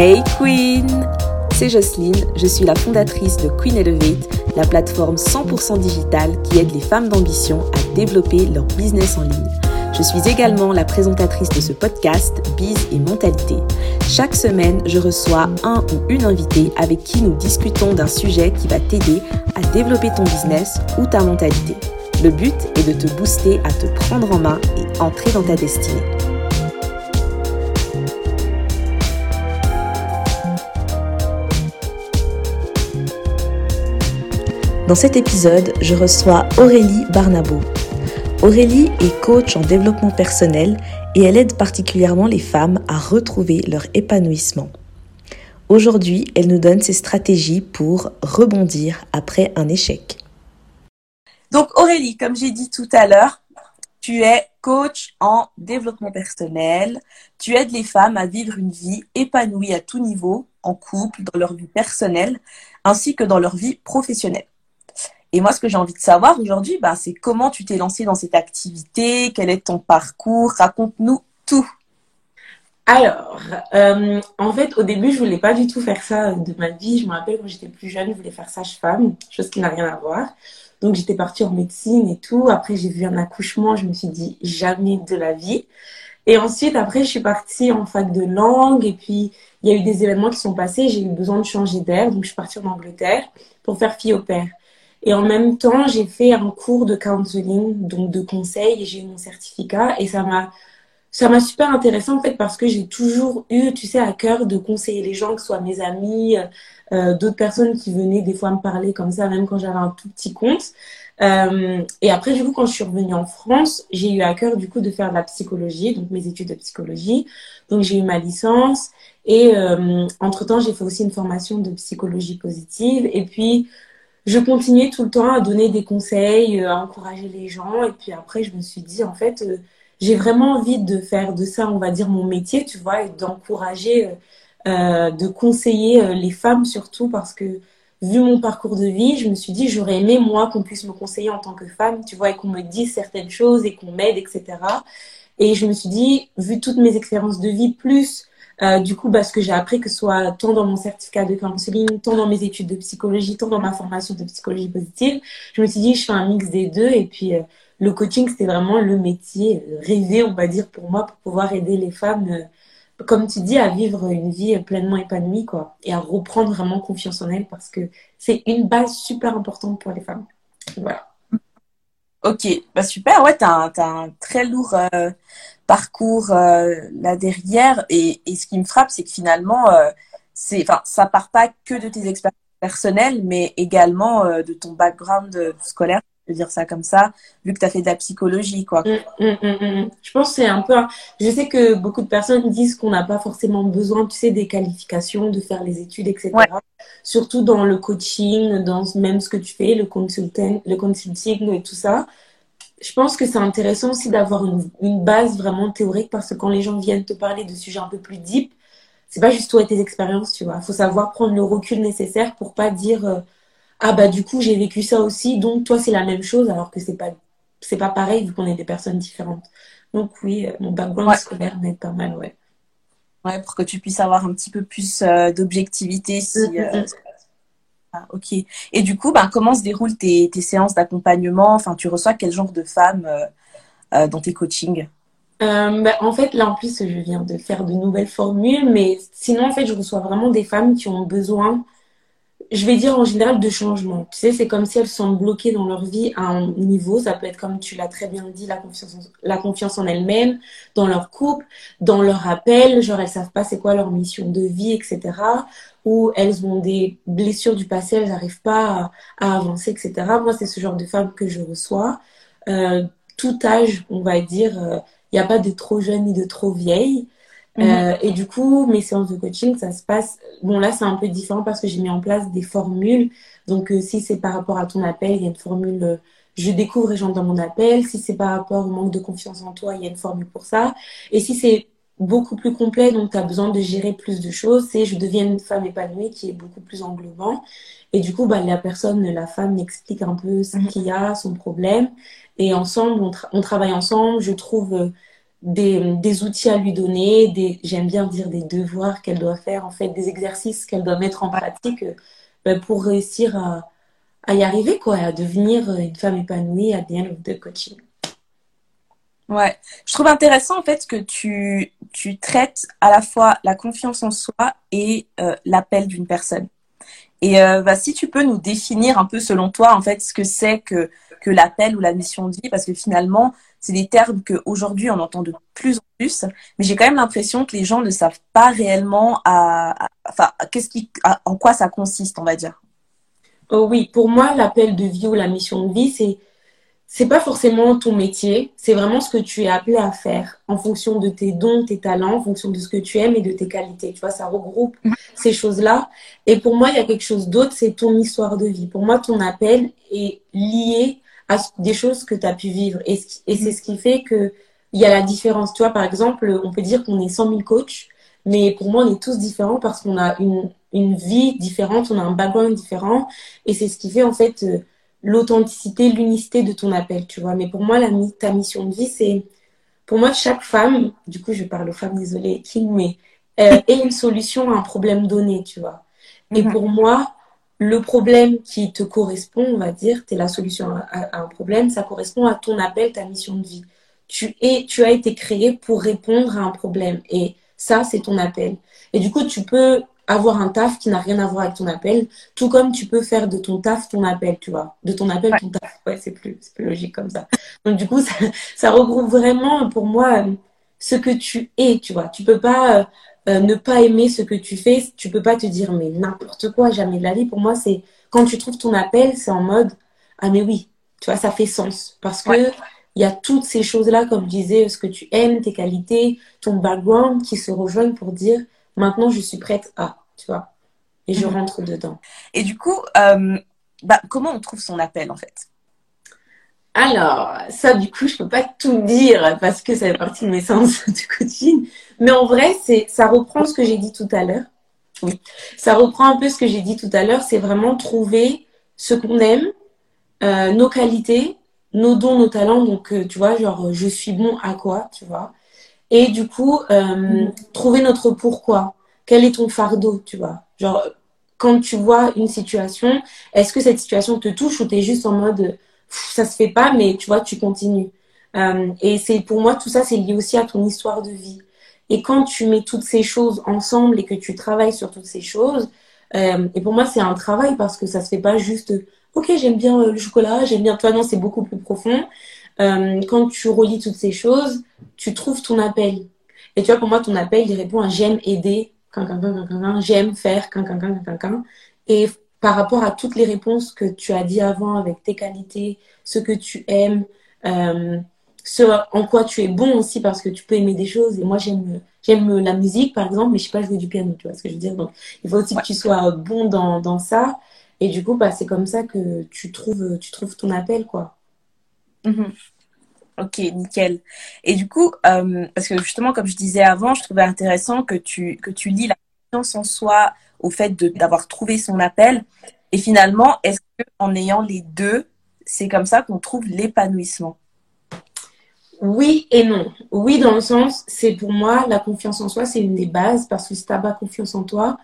Hey Queen C'est Jocelyne, je suis la fondatrice de Queen Elevate, la plateforme 100% digitale qui aide les femmes d'ambition à développer leur business en ligne. Je suis également la présentatrice de ce podcast Biz et Mentalité. Chaque semaine, je reçois un ou une invitée avec qui nous discutons d'un sujet qui va t'aider à développer ton business ou ta mentalité. Le but est de te booster à te prendre en main et entrer dans ta destinée. Dans cet épisode, je reçois Aurélie Barnabo. Aurélie est coach en développement personnel et elle aide particulièrement les femmes à retrouver leur épanouissement. Aujourd'hui, elle nous donne ses stratégies pour rebondir après un échec. Donc Aurélie, comme j'ai dit tout à l'heure, tu es coach en développement personnel. Tu aides les femmes à vivre une vie épanouie à tout niveau, en couple, dans leur vie personnelle, ainsi que dans leur vie professionnelle. Et moi, ce que j'ai envie de savoir aujourd'hui, bah, c'est comment tu t'es lancée dans cette activité, quel est ton parcours, raconte-nous tout. Alors, euh, en fait, au début, je voulais pas du tout faire ça de ma vie. Je me rappelle quand j'étais plus jeune, je voulais faire sage-femme, chose qui n'a rien à voir. Donc, j'étais partie en médecine et tout. Après, j'ai vu un accouchement, je me suis dit jamais de la vie. Et ensuite, après, je suis partie en fac de langue et puis il y a eu des événements qui sont passés. J'ai eu besoin de changer d'air, donc je suis partie en Angleterre pour faire fille au père. Et en même temps, j'ai fait un cours de counseling, donc de conseil, et j'ai eu mon certificat. Et ça m'a, ça m'a super intéressant en fait parce que j'ai toujours eu, tu sais, à cœur de conseiller les gens, que ce soit mes amis, euh, d'autres personnes qui venaient des fois me parler comme ça, même quand j'avais un tout petit compte. Euh, et après, du coup, quand je suis revenue en France, j'ai eu à cœur du coup de faire de la psychologie, donc mes études de psychologie. Donc j'ai eu ma licence et euh, entre temps, j'ai fait aussi une formation de psychologie positive. Et puis je continuais tout le temps à donner des conseils, euh, à encourager les gens. Et puis après, je me suis dit, en fait, euh, j'ai vraiment envie de faire de ça, on va dire, mon métier, tu vois, et d'encourager, euh, de conseiller les femmes surtout, parce que vu mon parcours de vie, je me suis dit, j'aurais aimé, moi, qu'on puisse me conseiller en tant que femme, tu vois, et qu'on me dise certaines choses et qu'on m'aide, etc. Et je me suis dit, vu toutes mes expériences de vie, plus euh, du coup, bah, ce que j'ai appris, que ce soit tant dans mon certificat de counseling, tant dans mes études de psychologie, tant dans ma formation de psychologie positive, je me suis dit, je fais un mix des deux. Et puis, euh, le coaching, c'était vraiment le métier euh, rêvé, on va dire, pour moi, pour pouvoir aider les femmes, comme tu dis, à vivre une vie pleinement épanouie, quoi, et à reprendre vraiment confiance en elles, parce que c'est une base super importante pour les femmes. Voilà. Ok, bah super, ouais, t'as un, un très lourd parcours euh, là derrière. Et, et, ce qui me frappe, c'est que finalement, euh, c'est, ça part pas que de tes expériences personnelles, mais également euh, de ton background scolaire. Dire ça comme ça, vu que tu as fait de la psychologie, quoi. Mmh, mmh, mmh, je pense que c'est un peu. Je sais que beaucoup de personnes disent qu'on n'a pas forcément besoin, tu sais, des qualifications, de faire les études, etc. Surtout dans le coaching, dans même ce que tu fais, le consulting, le consulting et tout ça je pense que c'est intéressant aussi d'avoir une, base vraiment théorique parce que quand les gens viennent te parler de sujets un peu plus deep, c'est pas juste toi et tes expériences, tu vois. Il faut savoir prendre le recul nécessaire pour pas dire euh, ah bah du coup j'ai vécu ça aussi, donc toi c'est la même chose alors que c'est pas c'est pas pareil vu qu'on est des personnes différentes. Donc oui, euh, mon background scolaire m'aide pas mal, ouais. Ouais, pour que tu puisses avoir un petit peu plus euh, d'objectivité si, mm, mm, mm. Ah, ok. Et du coup, ben, comment se déroulent tes, séances d'accompagnement? Enfin, tu reçois quel genre de femmes euh, euh, dans tes coachings? Euh, ben, En fait, là, en plus, je viens de faire de nouvelles formules, mais sinon, en fait, je reçois vraiment des femmes qui ont besoin je vais dire en général de changement. Tu sais, c'est comme si elles sont bloquées dans leur vie à un niveau. Ça peut être comme tu l'as très bien dit, la confiance, en, la confiance en elles-mêmes, dans leur couple, dans leur appel. Genre, elles savent pas c'est quoi leur mission de vie, etc. Ou elles ont des blessures du passé, elles n'arrivent pas à, avancer, etc. Moi, c'est ce genre de femmes que je reçois. Euh, tout âge, on va dire, il euh, n'y a pas de trop jeune ni de trop vieille. Mhm. Euh, et du coup, mes séances de coaching, ça se passe. Bon, là, c'est un peu différent parce que j'ai mis en place des formules. Donc, euh, si c'est par rapport à ton appel, il y a une formule euh, je découvre et j'entre dans mon appel. Si c'est par rapport au manque de confiance en toi, il y a une formule pour ça. Et si c'est beaucoup plus complet, donc tu as besoin de gérer plus de choses, c'est je deviens une femme épanouie qui est beaucoup plus englobant. Et du coup, bah, la personne, la femme m'explique un peu ce mhm. qu'il y a, son problème. Et ensemble, on, on, travaille ensemble. Je trouve des, des outils à lui donner, des, j'aime bien dire des devoirs qu'elle doit faire, en fait, des exercices qu'elle doit mettre en pratique euh, pour réussir à, y arriver, quoi, à devenir une femme épanouie à bien de coaching. Ouais, je trouve intéressant en fait que tu, tu traites à la fois la confiance en soi et euh, l'appel d'une personne. Et euh, bah, si tu peux nous définir un peu selon toi en fait ce que c'est que, que l'appel ou la mission de vie, parce que finalement c'est des termes qu'aujourd'hui on entend de plus en plus, mais j'ai quand même l'impression que les gens ne savent pas réellement à, enfin qu'est-ce qui, en quoi ça consiste, on va dire. Oh oui, pour moi l'appel de vie ou la mission de vie c'est c'est pas forcément ton métier, c'est vraiment ce que tu es appelé à faire en fonction de tes dons, tes talents, en fonction de ce que tu aimes et de tes qualités. Tu vois, ça regroupe mm. ces choses-là. Et pour moi, il y a quelque chose d'autre, c'est ton histoire de vie. Pour moi, ton appel est lié à des choses que tu as pu vivre. Et, c'est ce qui fait que il y a la différence. Tu vois, par exemple, on peut dire qu'on est 100 000 coachs, mais pour moi, on est tous différents parce qu'on a une, une vie différente, on a un background différent. Et c'est ce qui fait, en fait, euh, l'authenticité, l'unicité de ton appel, tu vois. Mais pour moi, la, ta mission de vie, c'est, pour moi, chaque femme, du coup, je parle aux femmes, désolée, King, mais euh, est une solution à un problème donné, tu vois. Et mhm. pour moi, le problème qui te correspond, on va dire, tu es la solution à, un problème, ça correspond à ton appel, ta mission de vie. Tu, es, tu as été créé pour répondre à un problème. Et ça, c'est ton appel. Et du coup, tu peux avoir un taf qui n'a rien à voir avec ton appel, tout comme tu peux faire de ton taf ton appel, tu vois. De ton appel ton taf. Ouais, c'est plus, plus logique comme ça. Donc du coup, ça, ça regroupe vraiment pour moi ce que tu es, tu vois. Tu peux pas euh, euh, ne pas aimer ce que tu fais, tu peux pas te dire mais n'importe quoi, jamais de la vie. Pour moi, c'est quand tu trouves ton appel, c'est en mode ah mais oui, tu vois, ça fait sens parce que il y a toutes ces choses-là, comme je disais, ce que tu aimes, tes qualités, ton background qui se rejoignent pour dire maintenant je suis prête à, tu vois. Et je mhm. rentre dedans. Et du coup, euh, bah, comment on trouve son appel en fait? Alors, ça, du coup, je peux pas tout dire parce que ça fait partie de mes séances de coaching. Mais en vrai, c'est, ça reprend ce que j'ai dit tout à l'heure. Oui. Ça reprend un peu ce que j'ai dit tout à l'heure. C'est vraiment trouver ce qu'on aime, euh, nos qualités, nos dons, nos talents. Donc, euh, tu vois, genre, je suis bon à quoi, tu vois. Et du coup, euh, mm. trouver notre pourquoi. Quel est ton fardeau, tu vois? Genre, quand tu vois une situation, est-ce que cette situation te touche ou tu es juste en mode, ça se fait pas, mais tu vois, tu continues? Euh, et c'est pour moi, tout ça, c'est lié aussi à ton histoire de vie. Et quand tu mets toutes ces choses ensemble et que tu travailles sur toutes ces choses, euh, et pour moi, c'est un travail parce que ça se fait pas juste, ok, j'aime bien le chocolat, j'aime bien, toi, non, c'est beaucoup plus profond. Euh, quand tu relis toutes ces choses, tu trouves ton appel. Et tu vois, pour moi, ton appel, il répond à j'aime aider, j'aime faire, et par rapport à toutes les réponses que tu as dit avant avec tes qualités, ce que tu aimes, euh, ce en quoi tu es bon aussi parce que tu peux aimer des choses. Et moi, j'aime j'aime la musique, par exemple, mais je sais pas jouer du piano, tu vois ce que je veux dire. Donc, il faut aussi que tu sois bon dans, dans ça. Et du coup, bah, c'est comme ça que tu trouves, tu trouves ton appel, quoi. Mhm. Ok, nickel. Et du coup, euh, parce que justement, comme je disais avant, je trouvais intéressant que tu, que tu lis la confiance en soi au fait d'avoir trouvé son appel. Et finalement, est-ce qu'en ayant les deux, c'est comme ça qu'on trouve l'épanouissement? Oui et non. Oui, dans le sens, c'est pour moi, la confiance en soi, c'est une des bases parce que si tu n'as pas confiance en toi,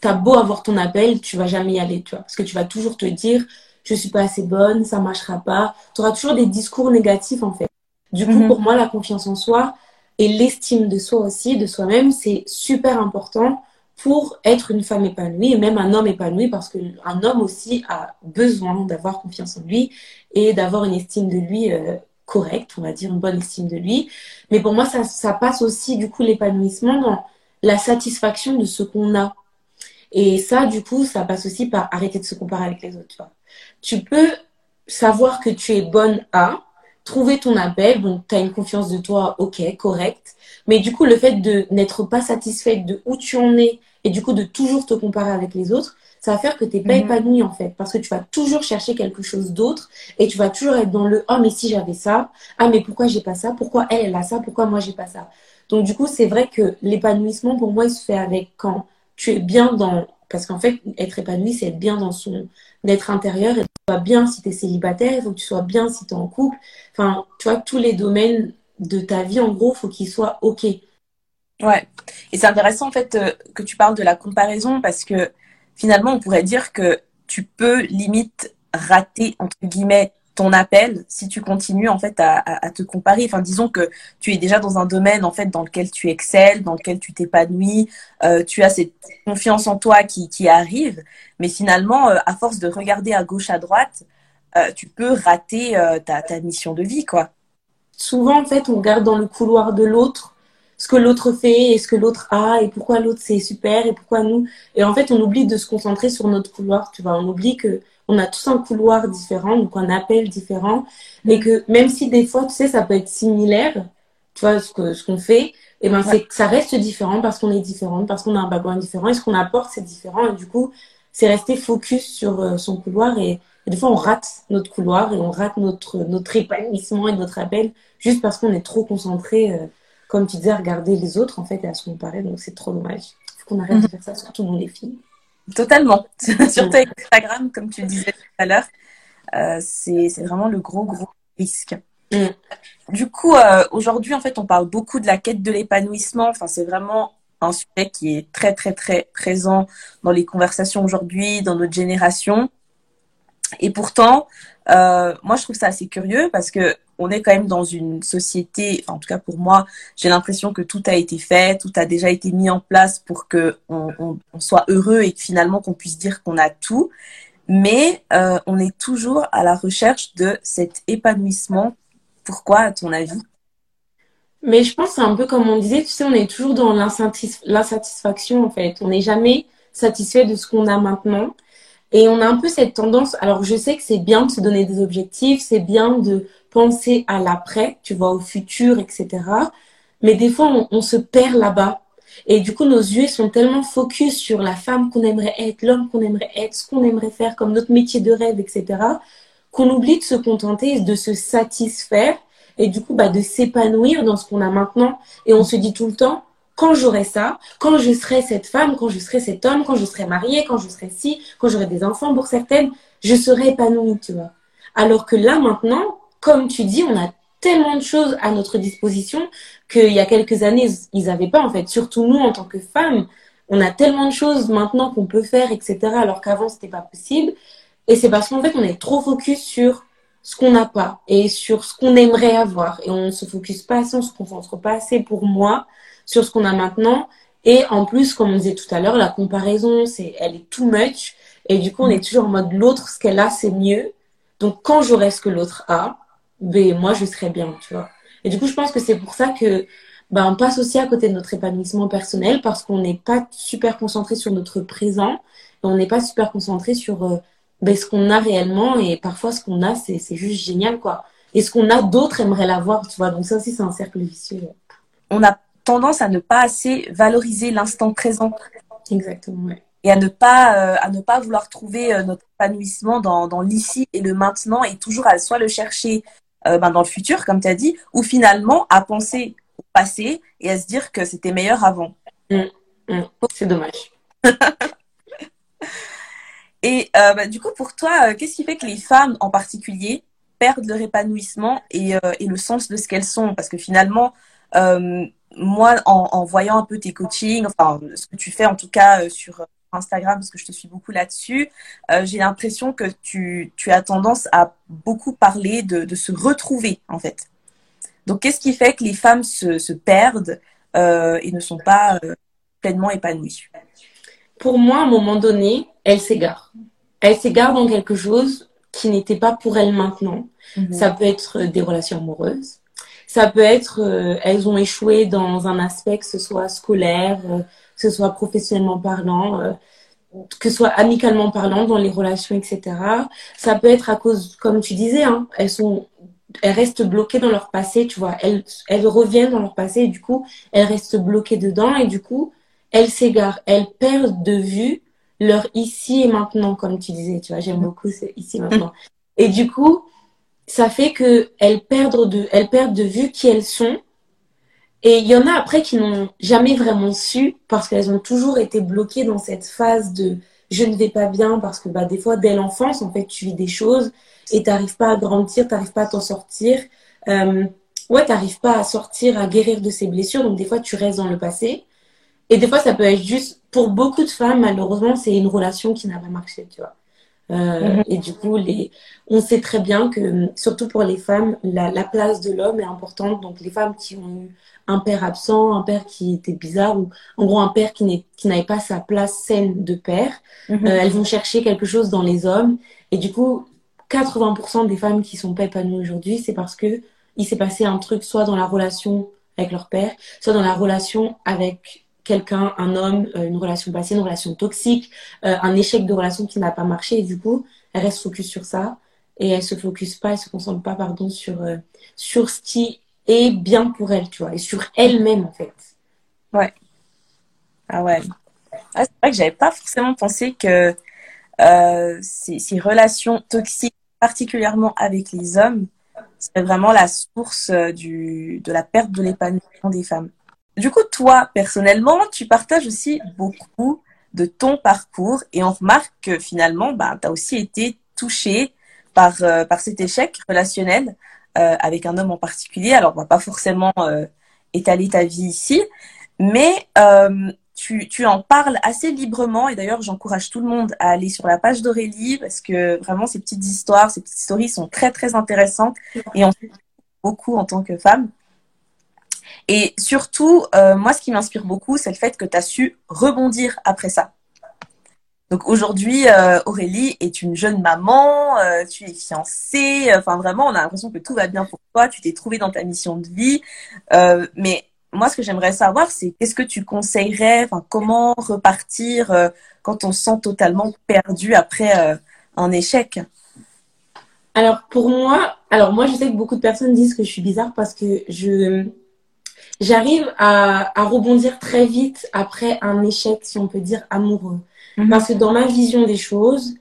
tu as beau avoir ton appel, tu vas jamais y aller, tu vois. Parce que tu vas toujours te dire, je suis pas assez bonne, ça marchera pas. Tu auras toujours des discours négatifs en fait. Du coup, mhm. pour moi, la confiance en soi et l'estime de soi aussi, de soi-même, c'est super important pour être une femme épanouie et même un homme épanoui parce qu'un homme aussi a besoin d'avoir confiance en lui et d'avoir une estime de lui euh, correcte, on va dire une bonne estime de lui. Mais pour moi, ça, ça passe aussi du coup l'épanouissement dans la satisfaction de ce qu'on a. Et ça, du coup, ça passe aussi par arrêter de se comparer avec les autres. Tu vois tu peux savoir que tu es bonne à trouver ton appel, donc tu as une confiance de toi, ok, correct. Mais du coup, le fait de n'être pas satisfaite de où tu en es et du coup de toujours te comparer avec les autres, ça va faire que tu n'es pas mhm. épanouie en fait. Parce que tu vas toujours chercher quelque chose d'autre et tu vas toujours être dans le ah, mais si j'avais ça, ah, mais pourquoi j'ai pas ça, pourquoi elle, elle a ça, pourquoi moi j'ai pas ça? Donc du coup, c'est vrai que l'épanouissement pour moi, il se fait avec quand tu es bien dans. Parce qu'en fait, être épanoui, c'est être bien dans son d'être intérieur et bien si tu es célibataire, il faut que tu sois bien si tu es en couple. Enfin, tu vois, tous les domaines de ta vie, en gros, faut qu'il soit OK. Ouais. Et c'est intéressant, en fait, euh, que tu parles de la comparaison parce que finalement, on pourrait dire que tu peux limite rater, entre guillemets, ton appel si tu continues en fait à, te comparer. Enfin, disons que tu es déjà dans un domaine en fait dans lequel tu excelles, dans lequel tu t'épanouis, euh, tu as cette confiance en toi qui, arrive, mais finalement, euh, à force de regarder à gauche, à droite, euh, tu peux rater ta, ta mission de vie, quoi. Souvent, en fait, on regarde dans le couloir de l'autre ce que l'autre fait et ce que l'autre a et pourquoi l'autre c'est super et pourquoi nous. Et en fait, on oublie de se concentrer sur notre couloir, tu vois. On oublie que on a tous un couloir différent, donc un appel différent, mais que même si des fois, tu sais, ça peut être similaire, tu vois, ce que ce qu'on fait, et eh ben c'est ça reste différent parce qu'on est différent, parce qu'on a un background différent, et ce qu'on apporte c'est différent, et du coup, c'est rester focus sur euh, son couloir et, des fois on rate notre couloir et on rate notre notre épanouissement et notre appel juste parce qu'on est trop concentré, euh, comme tu disais, à regarder les autres en fait et à se comparer, donc c'est trop dommage. Il faut qu'on arrête de mhm. faire ça, surtout nous les filles. Totalement. Surtout avec Instagram, comme tu disais tout à l'heure, euh, c'est vraiment le gros, gros risque. Mm. Du coup, euh, aujourd'hui, en fait, on parle beaucoup de la quête de l'épanouissement. Enfin, c'est vraiment un sujet qui est très, très, très présent dans les conversations aujourd'hui, dans notre génération. Et pourtant, euh, moi, je trouve ça assez curieux parce que on est quand même dans une société, en tout cas pour moi, j'ai l'impression que tout a été fait, tout a déjà été mis en place pour que on, soit heureux et que finalement qu'on puisse dire qu'on a tout. Mais euh, on est toujours à la recherche de cet épanouissement. Pourquoi, à ton avis? Mais je pense c'est un peu comme on disait, tu sais, on est toujours dans l'insatisfaction en fait. On n'est jamais satisfait de ce qu'on a maintenant. Et on a un peu cette tendance, alors je sais que c'est bien de se donner des objectifs, c'est bien de penser à l'après, tu vois, au futur, etc. Mais des fois, on, se perd là-bas. Et du coup, nos yeux sont tellement focus sur la femme qu'on aimerait être, l'homme qu'on aimerait être, ce qu'on aimerait faire comme notre métier de rêve, etc., qu'on oublie de se contenter, de se satisfaire et du coup, bah, de s'épanouir dans ce qu'on a maintenant. Et on se dit tout le temps, quand j'aurai ça, quand je serai cette femme, quand je serai cet homme, quand je serai mariée, quand je serai ci, quand j'aurai des enfants pour certaines, je serai épanouie, tu vois. Alors que là, maintenant, comme tu dis, on a tellement de choses à notre disposition qu'il y a quelques années, ils n'avaient pas en fait. Surtout nous, en tant que femmes, on a tellement de choses maintenant qu'on peut faire, etc. Alors qu'avant, c'était pas possible. Et c'est parce qu'en fait, on est trop focus sur ce qu'on n'a pas et sur ce qu'on aimerait avoir. Et on ne se focus pas assez, on se concentre pas assez pour moi sur ce qu'on a maintenant. Et en plus, comme on disait tout à l'heure, la comparaison, c'est, elle est too much. Et du coup, on est toujours en mode l'autre, ce qu'elle a, c'est mieux. Donc, quand j'aurai ce que l'autre a, ben, moi, je serais bien, tu vois. Et du coup, je pense que c'est pour ça que ben, on passe aussi à côté de notre épanouissement personnel parce qu'on n'est pas super concentré sur notre présent et on n'est pas super concentré sur euh, ben, ce qu'on a réellement et parfois ce qu'on a, c'est, c'est juste génial, quoi. Et ce qu'on a, d'autres aimeraient l'avoir, tu vois. Donc ça aussi, c'est un cercle vicieux. On a tendance à ne pas assez valoriser l'instant présent. Exactement, ouais et à ne pas euh, à ne pas vouloir trouver euh, notre épanouissement dans, dans l'ici et le maintenant et toujours à soit le chercher euh, ben, dans le futur comme tu as dit ou finalement à penser au passé et à se dire que c'était meilleur avant. Mmh, mmh. c'est dommage. et bah, du coup pour toi qu'est-ce qui fait que les femmes en particulier perdent leur épanouissement et, et le sens de ce qu'elles sont? Parce que finalement moi, en, en, voyant un peu tes coachings, enfin, ce que tu fais en tout cas sur Instagram parce que je te suis beaucoup là-dessus, euh, j'ai l'impression que tu, tu, as tendance à beaucoup parler de, de se retrouver en fait. Donc qu'est-ce qui fait que les femmes se, se perdent euh, et ne sont pas euh, pleinement épanouies? Pour moi, à un moment donné, elles s'égarent. Elles s'égarent dans quelque chose qui n'était pas pour elles maintenant. Mhm. Ça peut être des relations amoureuses. Ça peut être, euh, elles ont échoué dans un aspect, que ce soit scolaire, que ce soit professionnellement parlant, euh, que ce soit amicalement parlant dans les relations, etc. Ça peut être à cause, comme tu disais, hein, elles sont, elles restent bloquées dans leur passé, tu vois. Elles, reviennent dans leur passé et du coup, elles restent bloquées dedans et du coup, elles s'égarent, elles perdent de vue leur ici et maintenant, comme tu disais, tu vois. J'aime beaucoup ce ici maintenant. Et du coup, ça fait que elles perdent de, elles perdent de vue qui elles sont et il y en a après qui n'ont jamais vraiment su parce qu'elles ont toujours été bloquées dans cette phase de je ne vais pas bien parce que bah, des fois, dès l'enfance, en fait, tu vis des choses et tu n'arrives pas à grandir, tu n'arrives pas à t'en sortir. Euh, ouais, t'arrives pas à sortir, à guérir de ces blessures. Donc, des fois, tu restes dans le passé. Et des fois, ça peut être juste, pour beaucoup de femmes, malheureusement, c'est une relation qui n'a pas marché, tu vois. Euh, mhm. Et du coup, les... on sait très bien que, surtout pour les femmes, la, la place de l'homme est importante. Donc, les femmes qui ont eu un père absent, un père qui était bizarre, ou en gros un père qui n'avait pas sa place saine de père, mhm. euh, elles vont chercher quelque chose dans les hommes. Et du coup, 80% des femmes qui sont pas épanouies aujourd'hui, c'est parce que il s'est passé un truc soit dans la relation avec leur père, soit dans la relation avec quelqu'un, un homme, euh, une relation passée, une relation toxique, euh, un échec de relation qui n'a pas marché. Et du coup, elles restent focus sur ça et elles se focus pas, elles se concentrent pas, pardon, sur sur ce qui et bien pour elle, tu vois, et sur elle-même en fait. Ouais. Ah ouais. Ah, c'est vrai que j'avais pas forcément pensé que euh, ces, ces, relations toxiques, particulièrement avec les hommes, c'est vraiment la source euh, du, de la perte de l'épanouissement des femmes. Du coup, toi, personnellement, tu partages aussi beaucoup de ton parcours et on remarque que finalement, bah, tu as aussi été touchée par, euh, par cet échec relationnel. Euh, avec un homme en particulier. Alors, on va pas forcément euh, étaler ta vie ici, mais tu, tu, en parles assez librement. Et d'ailleurs, j'encourage tout le monde à aller sur la page d'Aurélie parce que vraiment, ces petites histoires, ces petites stories sont très, très intéressantes et on beaucoup en tant que femme. Et surtout, moi, ce qui m'inspire beaucoup, c'est le fait que tu as su rebondir après ça. Donc aujourd'hui, euh, Aurélie est une jeune maman, euh, tu es fiancée, enfin vraiment, on a l'impression que tout va bien pour toi, tu t'es trouvée dans ta mission de vie. Euh, mais moi, ce que j'aimerais savoir, c'est qu'est-ce que tu conseillerais, comment repartir quand on se sent totalement perdu après un échec? Alors pour moi, alors moi je sais que beaucoup de personnes disent que je suis bizarre parce que je j'arrive à, à rebondir très vite après un échec, si on peut dire amoureux. Mhm. Parce que dans ma vision des choses,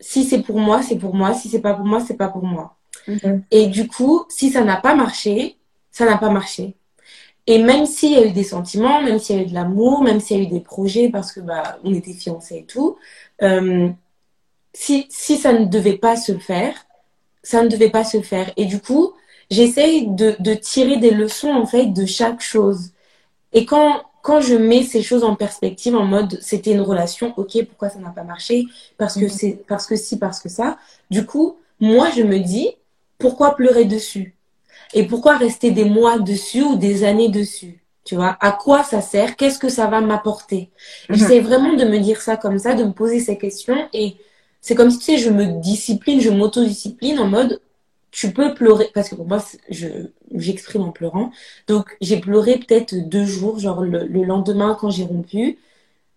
si c'est pour moi, c'est pour moi. Si c'est pas pour moi, c'est pas pour moi. Et du coup, si ça n'a pas marché, ça n'a pas marché. Et même s'il y a eu des sentiments, même s'il y a eu de l'amour, même s'il y a eu des projets parce que bah on était fiancés et tout, euh, si si ça ne devait pas se faire, ça ne devait pas se faire. Et du coup, j'essaye de, de tirer des leçons en fait de chaque chose. Et quand quand je mets ces choses en perspective, en mode c'était une relation, ok, pourquoi ça n'a pas marché? Parce que mhm. c'est parce que si, parce que ça. Du coup, moi je me dis pourquoi pleurer dessus? Et pourquoi rester des mois dessus ou des années dessus? Tu vois À quoi ça sert? Qu'est-ce que ça va m'apporter? Mhm. J'essaie vraiment de me dire ça comme ça, de me poser ces questions et c'est comme si tu sais, je me discipline, je m'autodiscipline en mode tu peux pleurer parce que pour moi je j'exprime en pleurant. Donc j'ai pleuré peut-être deux jours genre le, lendemain quand j'ai rompu.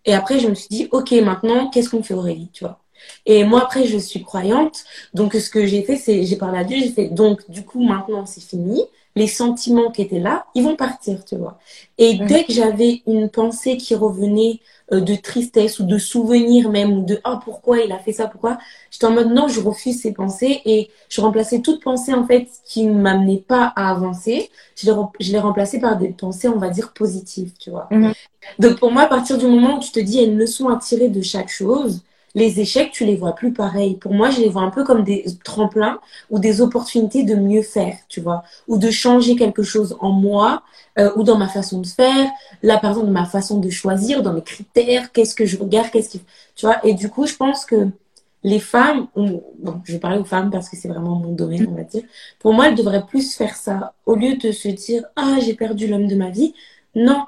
Et après je me suis dit ok maintenant qu'est-ce qu'on fait Aurélie tu vois? Et moi après je suis croyante. Donc ce que j'ai fait c'est j'ai parlé à Dieu j'ai fait donc du coup maintenant c'est fini. Les sentiments qui étaient là ils vont partir tu vois. Et dès que j'avais une pensée qui revenait de tristesse ou de souvenir même ou de ah pourquoi il a fait ça pourquoi? J'étais en mode non je refuse ces pensées et je remplaçais toute pensée en fait qui ne m'amenait pas à avancer. Je les, je les remplaçais par des pensées on va dire positives tu vois. Mhm. donc pour moi à partir du moment où tu te dis il y a une leçon à tirer de chaque chose les échecs, tu les vois plus pareil. Pour moi, je les vois un peu comme des tremplins ou des opportunités de mieux faire, tu vois, ou de changer quelque chose en moi euh, ou dans ma façon de faire. Là, par exemple, ma façon de choisir, dans mes critères, qu'est-ce que je regarde, qu'est-ce qui, tu vois. Et du coup, je pense que les femmes, bon, je vais parler aux femmes parce que c'est vraiment mon domaine, on va dire. Pour moi, elles devraient plus faire ça au lieu de se dire ah j'ai perdu l'homme de ma vie. Non,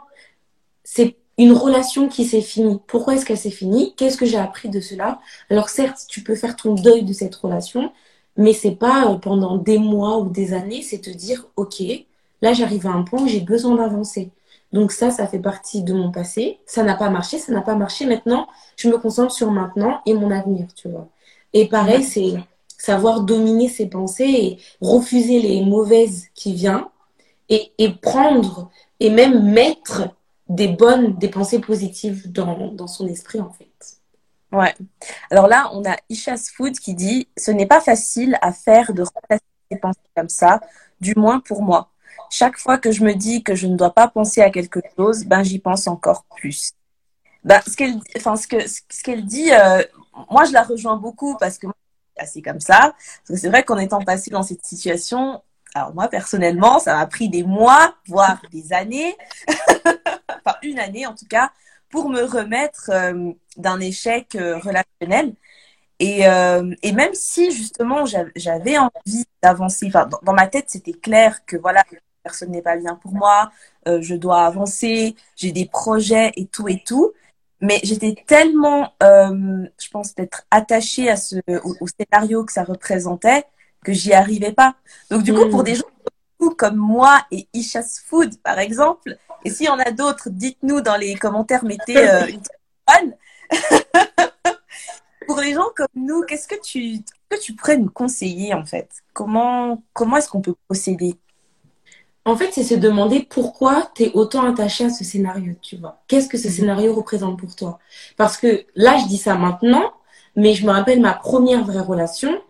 c'est une relation qui s'est finie. Pourquoi est-ce qu'elle s'est finie? Qu'est-ce que j'ai appris de cela? Alors certes, tu peux faire ton deuil de cette relation, mais c'est pas euh, pendant des mois ou des années, c'est te dire OK, là j'arrive à un point où j'ai besoin d'avancer. Donc ça, ça fait partie de mon passé. Ça n'a pas marché, ça n'a pas marché. Maintenant, je me concentre sur maintenant et mon avenir, tu vois. Et pareil, c'est savoir dominer ses pensées et refuser les mauvaises qui viennent et, et prendre et même mettre des bonnes, des pensées positives dans, dans son esprit, en fait. Ouais. Alors là, on a Ishas Food qui dit Ce n'est pas facile à faire de remplacer des pensées comme ça, du moins pour moi. Chaque fois que je me dis que je ne dois pas penser à quelque chose, ben j'y pense encore plus. Ben, ce qu'elle enfin, ce que, ce dit, euh, moi je la rejoins beaucoup parce que moi, c'est assez comme ça. C'est vrai qu'en étant passé dans cette situation, alors moi personnellement, ça m'a pris des mois, voire des années, enfin une année en tout cas, pour me remettre euh, d'un échec euh, relationnel. Et, euh, et, même si justement j'avais envie d'avancer, enfin dans, ma tête c'était clair que voilà personne n'est pas bien pour moi, je dois avancer, j'ai des projets et tout et tout. Mais j'étais tellement, je pense, d'être attachée à ce, au, scénario que ça représentait que j'y arrivais pas. Donc du coup, pour hmm. des gens comme moi et Isha's Food, par exemple, et s'il y en a d'autres, dites-nous dans les commentaires, mettez euh, une Pour les gens comme nous, qu'est-ce que tu, que tu pourrais nous conseiller en fait? Comment, comment est-ce qu'on peut procéder? En fait, c'est se demander pourquoi tu es autant attaché à ce scénario, tu vois. Qu'est-ce que ce mhm. scénario représente pour toi? Parce que là, je dis ça maintenant, mais je me rappelle ma première vraie relation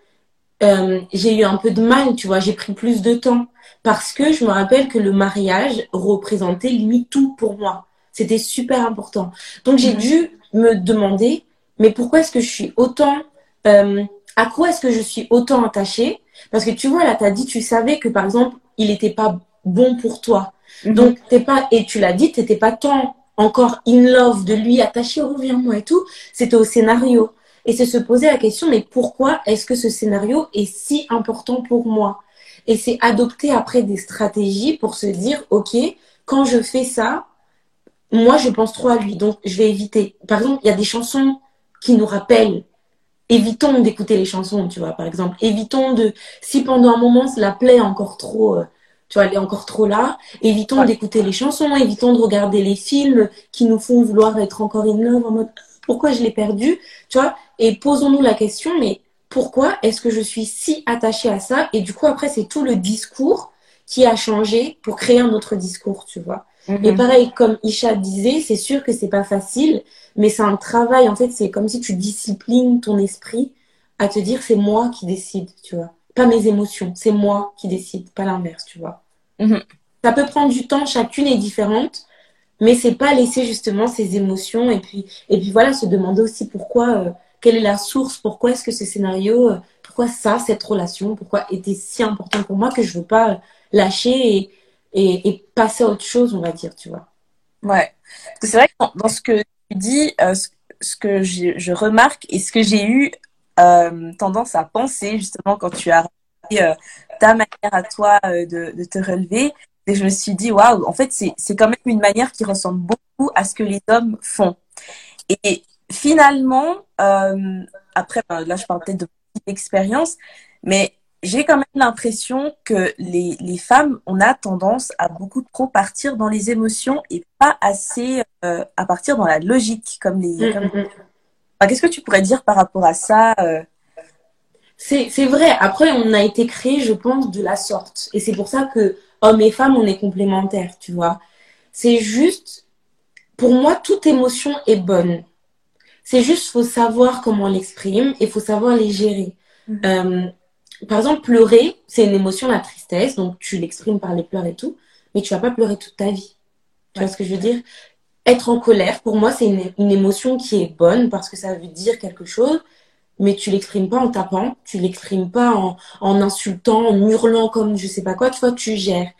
euh, j'ai eu un peu de mal, tu vois, j'ai pris plus de temps parce que je me rappelle que le mariage représentait limite tout pour moi. C'était super important. Donc j'ai dû me demander, mais pourquoi est-ce que je suis autant, euh, à quoi est-ce que je suis autant attachée? Parce que tu vois, là, tu as dit, tu savais que par exemple, il n'était pas bon pour toi. Mhm. Donc t'es pas, et tu l'as dit, tu n'étais pas tant encore in love de lui, attaché, reviens-moi et tout. C'était au scénario et c'est se poser la question, mais pourquoi est-ce que ce scénario est si important pour moi? Et c'est adopter après des stratégies pour se dire, OK, quand je fais ça, moi, je pense trop à lui, donc je vais éviter. Par exemple, il y a des chansons qui nous rappellent. Évitons d'écouter les chansons, tu vois, par exemple. Évitons de, si pendant un moment, la plaît encore trop, euh, tu vois, elle est encore trop là, évitons d'écouter les chansons, évitons de regarder les films qui nous font vouloir être encore in love en mode, pourquoi je l'ai perdu, tu vois, et posons-nous la question, mais pourquoi est-ce que je suis si attachée à ça? Et du coup, après, c'est tout le discours qui a changé pour créer un autre discours, tu vois. Mhm. Et pareil, comme Isha disait, c'est sûr que c'est pas facile, mais c'est un travail, en fait, c'est comme si tu disciplines ton esprit à te dire c'est moi qui décide, tu vois. Pas mes émotions, c'est moi qui décide, pas l'inverse, tu vois. Mhm. Ça peut prendre du temps, chacune est différente, mais c'est pas laisser justement ses émotions et puis et puis voilà se demander aussi pourquoi euh, quelle est la source pourquoi est-ce que ce scénario euh, pourquoi ça cette relation pourquoi était si important pour moi que je veux pas lâcher et, et, passer à autre chose on va dire tu vois. Ouais. C'est vrai que dans, ce que tu dis euh, ce, que je remarque et ce que j'ai eu tendance à penser justement quand tu as ta manière à toi de te relever et je me suis dit, waouh, en fait, c'est quand même une manière qui ressemble beaucoup à ce que les hommes font. Et finalement, euh, après, ben, là, je parle peut-être de petite expérience, mais j'ai quand même l'impression que les, les, femmes, on a tendance à beaucoup trop partir dans les émotions et pas assez euh, à partir dans la logique, comme les. Mm, mm, mm. Qu'est-ce que tu pourrais dire par rapport à ça euh? C'est vrai. Après, on a été créé, je pense, de la sorte. Et c'est pour ça que hommes et femmes, on est complémentaires, tu vois. C'est juste, pour moi, toute émotion est bonne. C'est juste, faut savoir comment l'exprime et faut savoir les gérer. Mhm. Euh, par exemple, pleurer, c'est une émotion, la tristesse, donc tu l'exprimes par les pleurs et tout, mais tu vas pas pleurer toute ta vie. Tu vois ce que je veux dire? Être en colère, pour moi, c'est une, une, émotion qui est bonne parce que ça veut dire quelque chose, mais tu l'exprimes pas en tapant, tu l'exprimes pas en, en, insultant, en hurlant comme je sais pas quoi, tu vois, tu gères.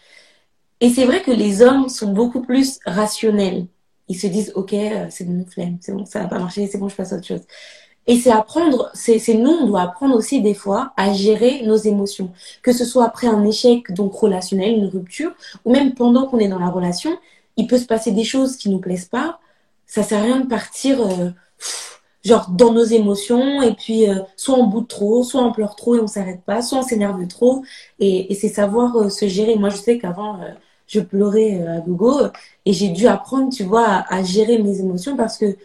Et c'est vrai que les hommes sont beaucoup plus rationnels. Ils se disent, ok, euh, c'est bon, flemme, c'est bon, ça va pas marcher, c'est bon, je passe à autre chose. Et c'est apprendre, c'est nous, on doit apprendre aussi des fois à gérer nos émotions. Que ce soit après un échec, donc relationnel, une rupture, ou même pendant qu'on est dans la relation, il peut se passer des choses qui nous plaisent pas. Ça sert à rien de partir, euh, genre dans nos émotions et puis euh, soit on boude trop, soit on pleure trop et on s'arrête pas, soit on s'énerve trop et, et c'est savoir euh, se gérer. Moi je sais qu'avant euh, je pleurais à gogo et j'ai dû apprendre, tu vois, à, à, gérer mes émotions parce que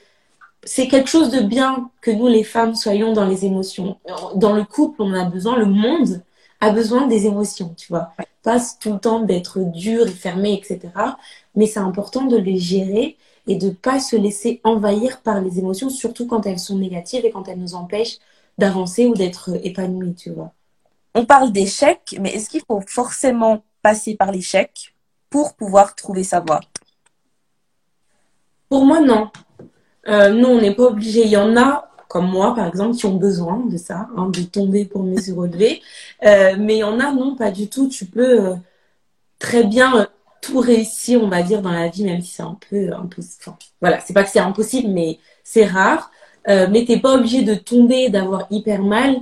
c'est quelque chose de bien que nous les femmes soyons dans les émotions. Dans le couple, on a besoin, le monde a besoin des émotions, tu vois. Pas tout le temps d'être dur et fermé, etc. Mais c'est important de les gérer et de pas se laisser envahir par les émotions, surtout quand elles sont négatives et quand elles nous empêchent d'avancer ou d'être épanouies, tu vois. On parle d'échec, mais est-ce qu'il faut forcément passer par l'échec pour pouvoir trouver sa voie? Pour moi, non. Euh, non, on n'est pas obligé. Il y en a, comme moi par exemple, qui ont besoin de ça, hein, de tomber pour mieux se relever. Euh, mais il y en a non, pas du tout. Tu peux euh, très bien tout réussir, on va dire, dans la vie, même si c'est un peu impossible. Enfin, voilà, c'est pas que c'est impossible, mais c'est rare. Euh, mais t'es pas obligé de tomber, d'avoir hyper mal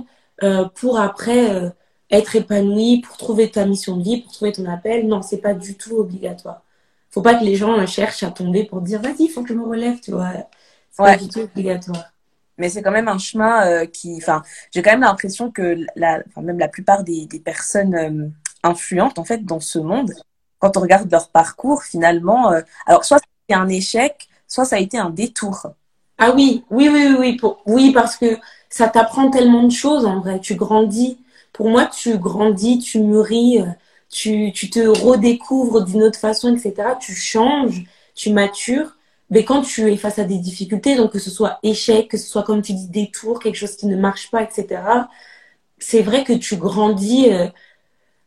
pour après être épanoui, pour trouver ta mission de vie, pour trouver ton appel. Non, c'est pas du tout obligatoire. Faut pas que les gens cherchent à tomber pour dire vas-y, il faut que je me relève, tu vois. C'est pas du tout obligatoire. Mais c'est quand même un chemin euh, qui, enfin, j'ai quand même l'impression que la, même la plupart des, des personnes euh, influentes en fait dans ce monde, quand on regarde leur parcours, finalement, euh, alors soit c'est un échec, soit ça a été un détour. Ah oui, oui, oui, oui, oui, parce que ça t'apprend tellement de choses en vrai. Tu grandis pour moi, tu grandis, tu mûris, euh, tu, tu te redécouvres d'une autre façon, etc. Tu changes, tu matures. Mais quand tu es face à des difficultés, donc que ce soit échec, que ce soit comme tu dis détour, quelque chose qui ne marche pas, etc. C'est vrai que tu grandis euh,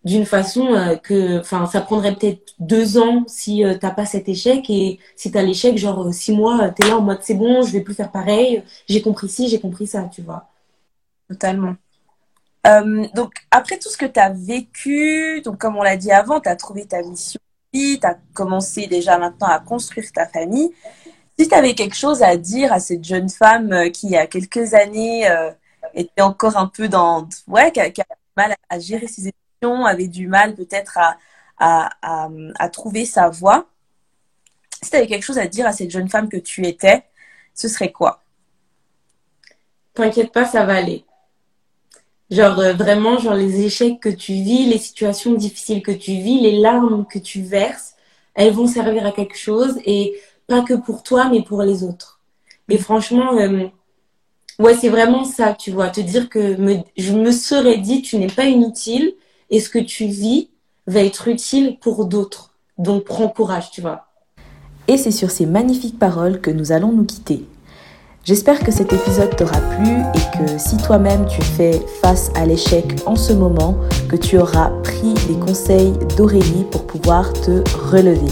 d'une façon euh, que, enfin, ça prendrait peut-être deux ans si tu t'as pas cet échec et si t'as l'échec, genre six mois, tu es là en mode c'est bon, je vais plus faire pareil, j'ai compris ci, j'ai compris ça, tu vois. Totalement. Euh, donc, après tout ce que tu as vécu, donc comme on l'a dit avant, tu as trouvé ta mission, tu as commencé déjà maintenant à construire ta famille. Si tu avais quelque chose à dire à cette jeune femme euh, qui, il y a quelques années, euh, était encore un peu dans. Ouais, qui a, du mal à gérer ses avait du mal peut-être à, à, à, à, trouver sa voie, si tu avais quelque chose à dire à cette jeune femme que tu étais, ce serait quoi? T'inquiète pas, ça va aller. Genre euh, vraiment, genre les échecs que tu vis, les situations difficiles que tu vis, les larmes que tu verses, elles vont servir à quelque chose et pas que pour toi, mais pour les autres. Et franchement, euh, ouais, c'est vraiment ça, tu vois, te dire que je me serais dit, tu n'es pas inutile et ce que tu vis va être utile pour d'autres. Donc prends courage, tu vois. Et c'est sur ces magnifiques paroles que nous allons nous quitter. J'espère que cet épisode t'aura plu et que si toi-même tu fais face à l'échec en ce moment, que tu auras pris les conseils d'Aurélie pour pouvoir te relever.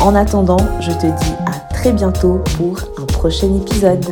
En attendant, je te dis à très bientôt pour un prochain épisode.